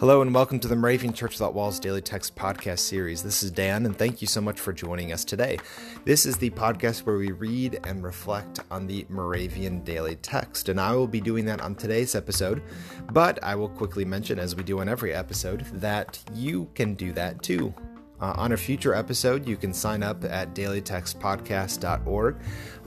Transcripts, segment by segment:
Hello and welcome to the Moravian Church Without Walls Daily Text Podcast Series. This is Dan, and thank you so much for joining us today. This is the podcast where we read and reflect on the Moravian Daily Text, and I will be doing that on today's episode. But I will quickly mention, as we do on every episode, that you can do that too. Uh, on a future episode, you can sign up at dailytextpodcast.org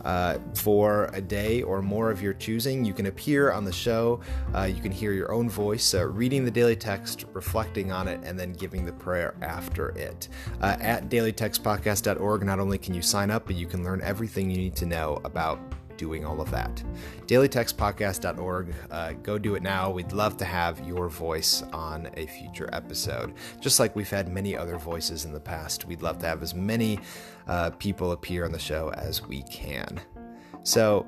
uh, for a day or more of your choosing. You can appear on the show. Uh, you can hear your own voice uh, reading the daily text, reflecting on it, and then giving the prayer after it. Uh, at dailytextpodcast.org, not only can you sign up, but you can learn everything you need to know about doing all of that. DailyTextPodcast.org. Uh, go do it now. We'd love to have your voice on a future episode. Just like we've had many other voices in the past, we'd love to have as many uh, people appear on the show as we can. So,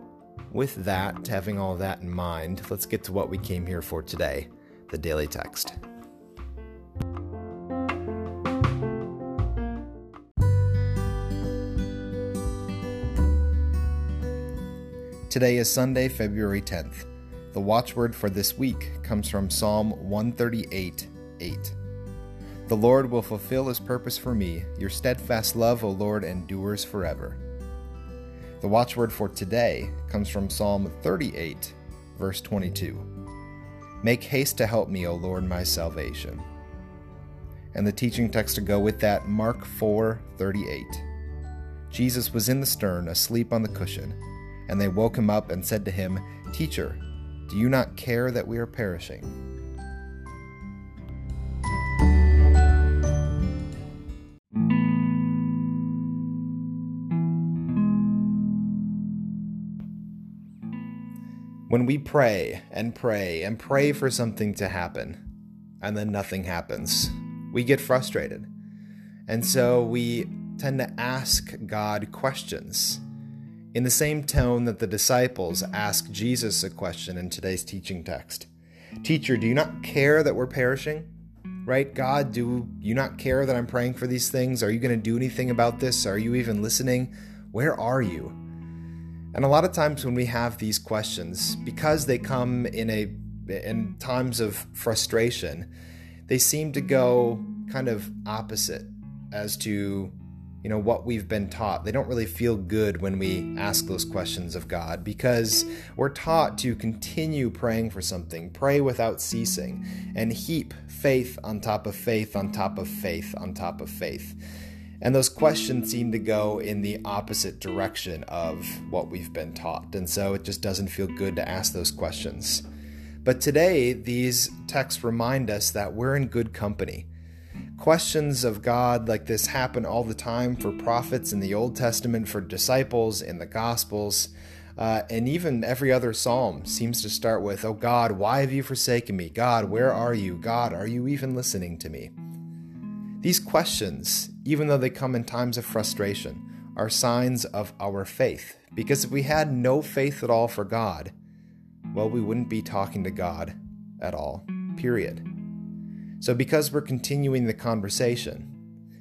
with that, having all that in mind, let's get to what we came here for today the Daily Text. Today is Sunday, February 10th. The watchword for this week comes from Psalm 138 8. The Lord will fulfill his purpose for me. Your steadfast love, O Lord, endures forever. The watchword for today comes from Psalm 38, verse 22. Make haste to help me, O Lord, my salvation. And the teaching text to go with that, Mark 4 38. Jesus was in the stern, asleep on the cushion. And they woke him up and said to him, Teacher, do you not care that we are perishing? When we pray and pray and pray for something to happen, and then nothing happens, we get frustrated. And so we tend to ask God questions in the same tone that the disciples ask Jesus a question in today's teaching text Teacher, do you not care that we're perishing? Right? God, do you not care that I'm praying for these things? Are you going to do anything about this? Are you even listening? Where are you? And a lot of times when we have these questions, because they come in a in times of frustration, they seem to go kind of opposite as to you know what we've been taught. They don't really feel good when we ask those questions of God because we're taught to continue praying for something, pray without ceasing, and heap faith on top of faith on top of faith on top of faith. And those questions seem to go in the opposite direction of what we've been taught. And so it just doesn't feel good to ask those questions. But today, these texts remind us that we're in good company questions of God like this happen all the time for prophets in the Old Testament, for disciples in the Gospels. Uh, and even every other psalm seems to start with, Oh God, why have you forsaken me? God, where are you? God, are you even listening to me? These questions, even though they come in times of frustration, are signs of our faith. Because if we had no faith at all for God, well, we wouldn't be talking to God at all, period. So, because we're continuing the conversation,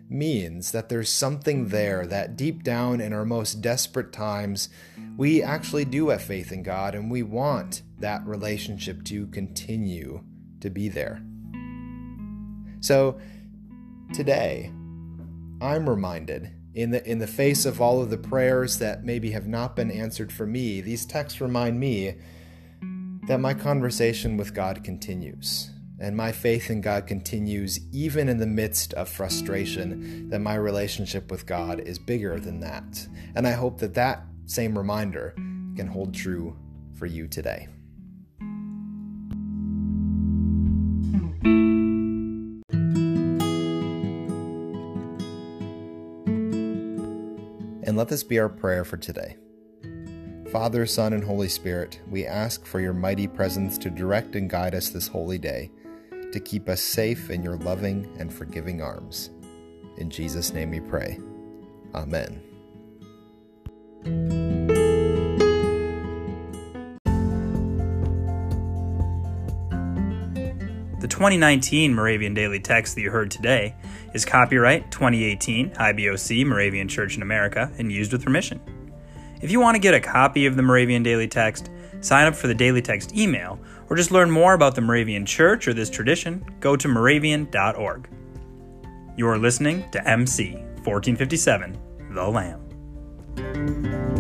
means that there's something there that deep down in our most desperate times, we actually do have faith in God and we want that relationship to continue to be there. So, today, I'm reminded in the in the face of all of the prayers that maybe have not been answered for me, these texts remind me that my conversation with God continues and my faith in God continues even in the midst of frustration, that my relationship with God is bigger than that. And I hope that that same reminder can hold true for you today. And let this be our prayer for today. Father, Son, and Holy Spirit, we ask for your mighty presence to direct and guide us this holy day to keep us safe in your loving and forgiving arms. In Jesus' name we pray. Amen. The 2019 Moravian Daily Text that you heard today is copyright 2018 IBOC Moravian Church in America and used with permission. If you want to get a copy of the Moravian Daily Text, sign up for the Daily Text email, or just learn more about the Moravian Church or this tradition, go to moravian.org. You're listening to MC 1457, The Lamb.